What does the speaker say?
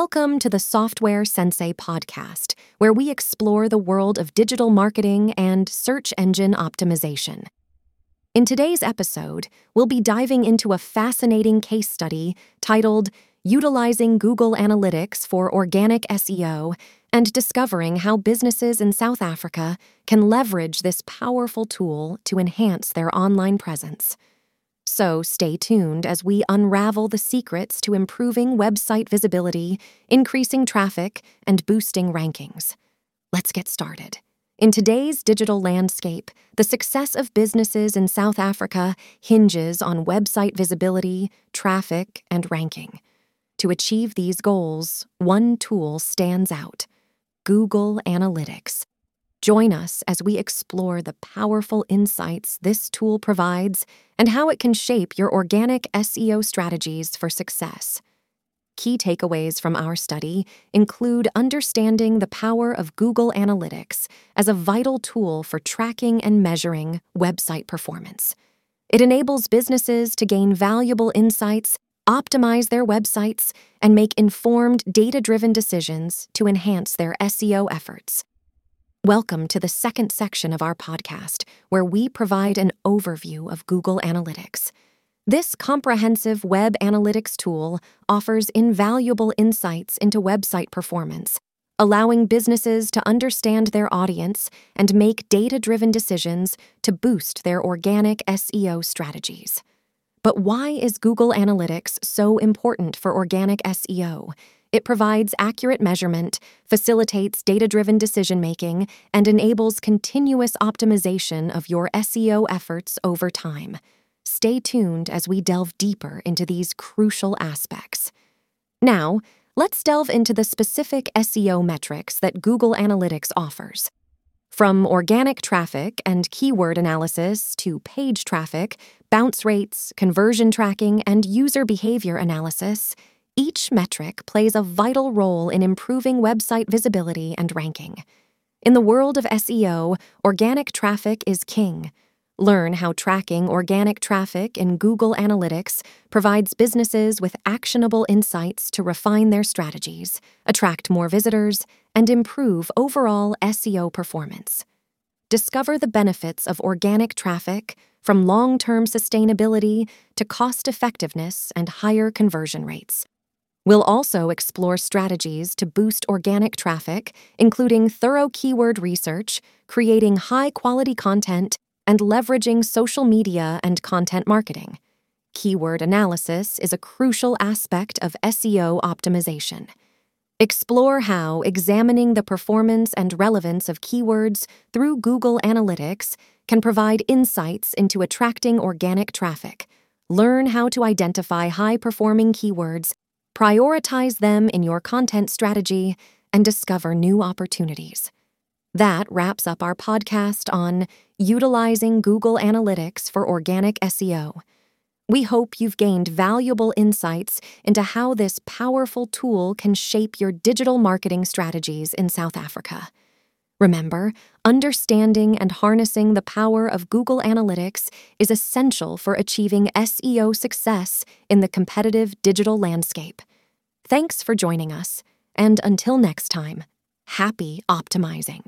Welcome to the Software Sensei podcast, where we explore the world of digital marketing and search engine optimization. In today's episode, we'll be diving into a fascinating case study titled Utilizing Google Analytics for Organic SEO and discovering how businesses in South Africa can leverage this powerful tool to enhance their online presence. So stay tuned as we unravel the secrets to improving website visibility, increasing traffic, and boosting rankings. Let's get started. In today's digital landscape, the success of businesses in South Africa hinges on website visibility, traffic, and ranking. To achieve these goals, one tool stands out Google Analytics. Join us as we explore the powerful insights this tool provides and how it can shape your organic SEO strategies for success. Key takeaways from our study include understanding the power of Google Analytics as a vital tool for tracking and measuring website performance. It enables businesses to gain valuable insights optimize their websites, and make informed, data driven decisions to enhance their SEO efforts. Welcome to the second section of our podcast, where we provide an overview of Google Analytics. This comprehensive web analytics tool offers invaluable insights into website performance, allowing businesses to understand their audience and make data driven decisions to boost their organic SEO strategies. But why is Google Analytics so important for organic SEO? It provides accurate measurement, facilitates data driven decision making, and enables continuous optimization of your SEO efforts over time. Stay tuned as we delve deeper into these crucial aspects. Now, let's delve into the specific SEO metrics that Google Analytics offers. From organic traffic and keyword analysis to page traffic, bounce rates, conversion tracking, and user behavior analysis, each metric plays a vital role in improving website visibility and ranking. In the world of SEO, organic traffic is king. Learn how tracking organic traffic in Google Analytics provides businesses with actionable insights to refine their strategies, attract more visitors, and improve overall SEO performance. Discover the benefits of organic traffic from long term sustainability to cost effectiveness and higher conversion rates. We'll also explore strategies to boost organic traffic, including thorough keyword research, creating high quality content, and leveraging social media and content marketing. Keyword analysis is a crucial aspect of SEO optimization. Explore how examining the performance and relevance of keywords through Google Analytics can provide insights into attracting organic traffic. Learn how to identify high performing keywords, prioritize them in your content strategy, and discover new opportunities. That wraps up our podcast on utilizing Google Analytics for organic SEO. We hope you've gained valuable insights into how this powerful tool can shape your digital marketing strategies in South Africa. Remember, understanding and harnessing the power of Google Analytics is essential for achieving SEO success in the competitive digital landscape. Thanks for joining us, and until next time, happy optimizing.